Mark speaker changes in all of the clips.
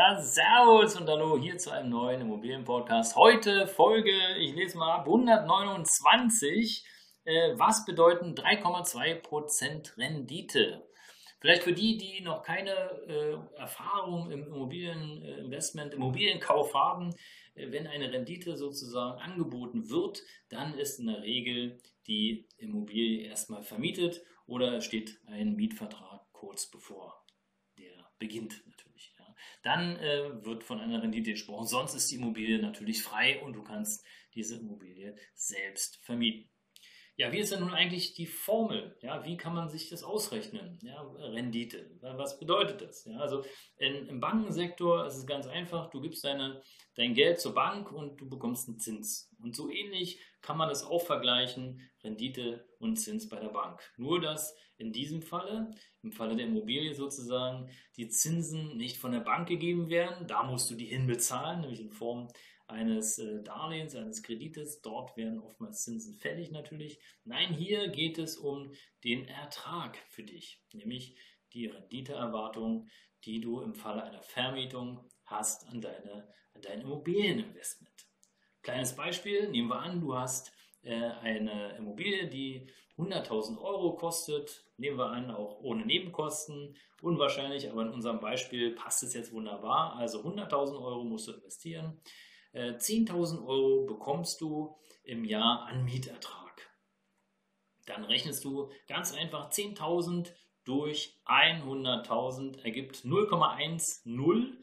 Speaker 1: Ja, Servus und Hallo hier zu einem neuen Immobilienpodcast. Heute Folge, ich lese mal ab, 129. Äh, was bedeuten 3,2% Rendite? Vielleicht für die, die noch keine äh, Erfahrung im Immobilieninvestment, Immobilienkauf haben, äh, wenn eine Rendite sozusagen angeboten wird, dann ist in der Regel die Immobilie erstmal vermietet oder steht ein Mietvertrag kurz bevor der beginnt natürlich dann äh, wird von einer Rendite gesprochen. Sonst ist die Immobilie natürlich frei und du kannst diese Immobilie selbst vermieten. Ja, wie ist denn nun eigentlich die Formel? Ja, wie kann man sich das ausrechnen? Ja, Rendite. Was bedeutet das? Ja, also in, im Bankensektor ist es ganz einfach. Du gibst deine, dein Geld zur Bank und du bekommst einen Zins. Und so ähnlich kann man das auch vergleichen, Rendite und Zins bei der Bank. Nur, dass in diesem Falle, im Falle der Immobilie sozusagen, die Zinsen nicht von der Bank gegeben werden. Da musst du die hinbezahlen, nämlich in Form eines äh, Darlehens, eines Kredites. Dort werden oftmals Zinsen fällig natürlich. Nein, hier geht es um den Ertrag für dich, nämlich die Renditeerwartung, die du im Falle einer Vermietung hast an, deine, an dein Immobilieninvestment. Kleines Beispiel, nehmen wir an, du hast äh, eine Immobilie, die 100.000 Euro kostet, nehmen wir an, auch ohne Nebenkosten, unwahrscheinlich, aber in unserem Beispiel passt es jetzt wunderbar. Also 100.000 Euro musst du investieren. 10.000 äh, Euro bekommst du im Jahr an Mietertrag. Dann rechnest du ganz einfach 10.000 durch 100.000 ergibt 0,10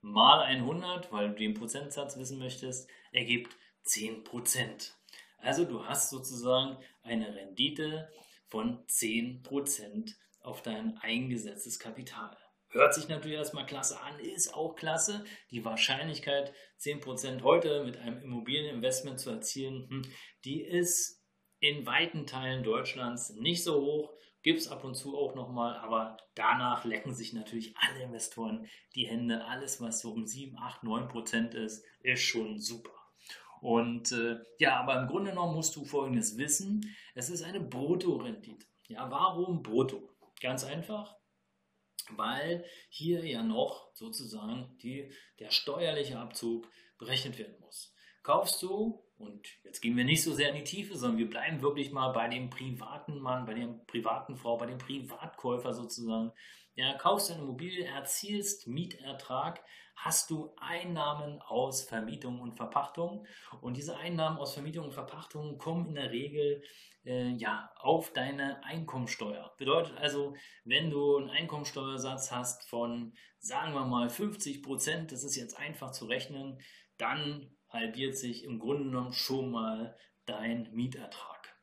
Speaker 1: mal 100, weil du den Prozentsatz wissen möchtest, ergibt 10%. Also du hast sozusagen eine Rendite von 10% auf dein eingesetztes Kapital. Hört sich natürlich erstmal klasse an, ist auch klasse. Die Wahrscheinlichkeit, 10% heute mit einem Immobilieninvestment zu erzielen, hm, die ist in weiten Teilen Deutschlands nicht so hoch. Gibt es ab und zu auch nochmal, aber danach lecken sich natürlich alle Investoren die Hände. Alles, was so um 7, 8, 9 Prozent ist, ist schon super. Und äh, ja, aber im Grunde genommen musst du Folgendes wissen. Es ist eine Bruttorendite. Ja, warum Brutto? Ganz einfach, weil hier ja noch sozusagen die, der steuerliche Abzug berechnet werden muss. Kaufst du, und jetzt gehen wir nicht so sehr in die Tiefe, sondern wir bleiben wirklich mal bei dem privaten Mann, bei der privaten Frau, bei dem Privatkäufer sozusagen. Ja, kaufst eine Immobilie, erzielst Mietertrag, hast du Einnahmen aus Vermietung und Verpachtung. Und diese Einnahmen aus Vermietung und Verpachtung kommen in der Regel äh, ja, auf deine Einkommensteuer. Bedeutet also, wenn du einen Einkommensteuersatz hast von, sagen wir mal, 50 Prozent, das ist jetzt einfach zu rechnen, dann halbiert sich im Grunde genommen schon mal dein Mietertrag.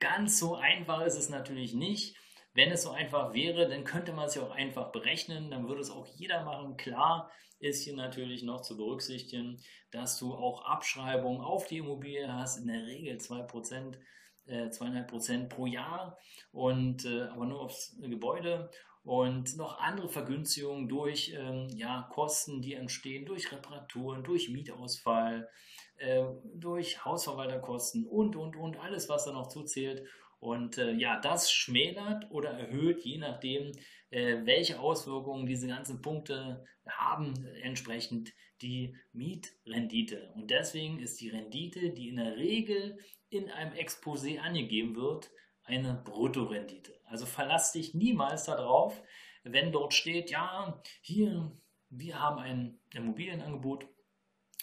Speaker 1: Ganz so einfach ist es natürlich nicht. Wenn es so einfach wäre, dann könnte man es ja auch einfach berechnen, dann würde es auch jeder machen. Klar ist hier natürlich noch zu berücksichtigen, dass du auch Abschreibungen auf die Immobilie hast, in der Regel 2%, äh, 2,5% pro Jahr, und, äh, aber nur aufs Gebäude und noch andere Vergünstigungen durch ähm, ja, Kosten, die entstehen, durch Reparaturen, durch Mietausfall, äh, durch Hausverwalterkosten und, und, und, alles, was da noch zuzählt. Und äh, ja, das schmälert oder erhöht, je nachdem, äh, welche Auswirkungen diese ganzen Punkte haben, entsprechend die Mietrendite. Und deswegen ist die Rendite, die in der Regel in einem Exposé angegeben wird, eine Bruttorendite. Also verlass dich niemals darauf, wenn dort steht, ja, hier, wir haben ein Immobilienangebot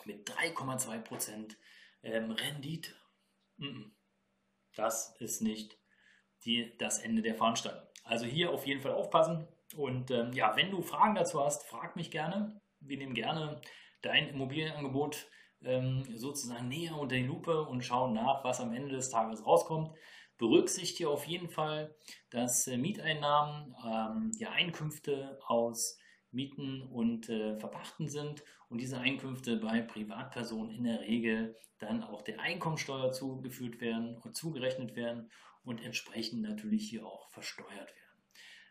Speaker 1: mit 3,2% ähm, Rendite. Das ist nicht die, das Ende der Veranstaltung. Also hier auf jeden Fall aufpassen. Und ähm, ja, wenn du Fragen dazu hast, frag mich gerne. Wir nehmen gerne dein Immobilienangebot ähm, sozusagen näher unter die Lupe und schauen nach, was am Ende des Tages rauskommt. Berücksichtige auf jeden Fall, dass äh, Mieteinnahmen, ähm, ja, Einkünfte aus Mieten und äh, Verpachten sind und diese Einkünfte bei Privatpersonen in der Regel dann auch der Einkommensteuer zugeführt werden und zugerechnet werden und entsprechend natürlich hier auch versteuert werden.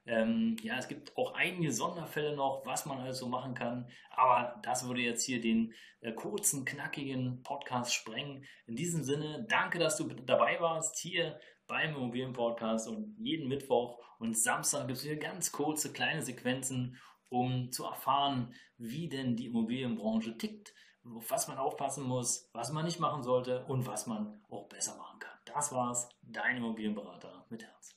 Speaker 1: Ähm, ja, es gibt auch einige Sonderfälle noch, was man also machen kann, aber das würde jetzt hier den äh, kurzen, knackigen Podcast sprengen. In diesem Sinne, danke, dass du dabei warst hier beim Immobilien-Podcast und jeden Mittwoch und Samstag gibt es hier ganz kurze, kleine Sequenzen, um zu erfahren, wie denn die Immobilienbranche tickt, auf was man aufpassen muss, was man nicht machen sollte und was man auch besser machen kann. Das war's, dein Immobilienberater mit Herz.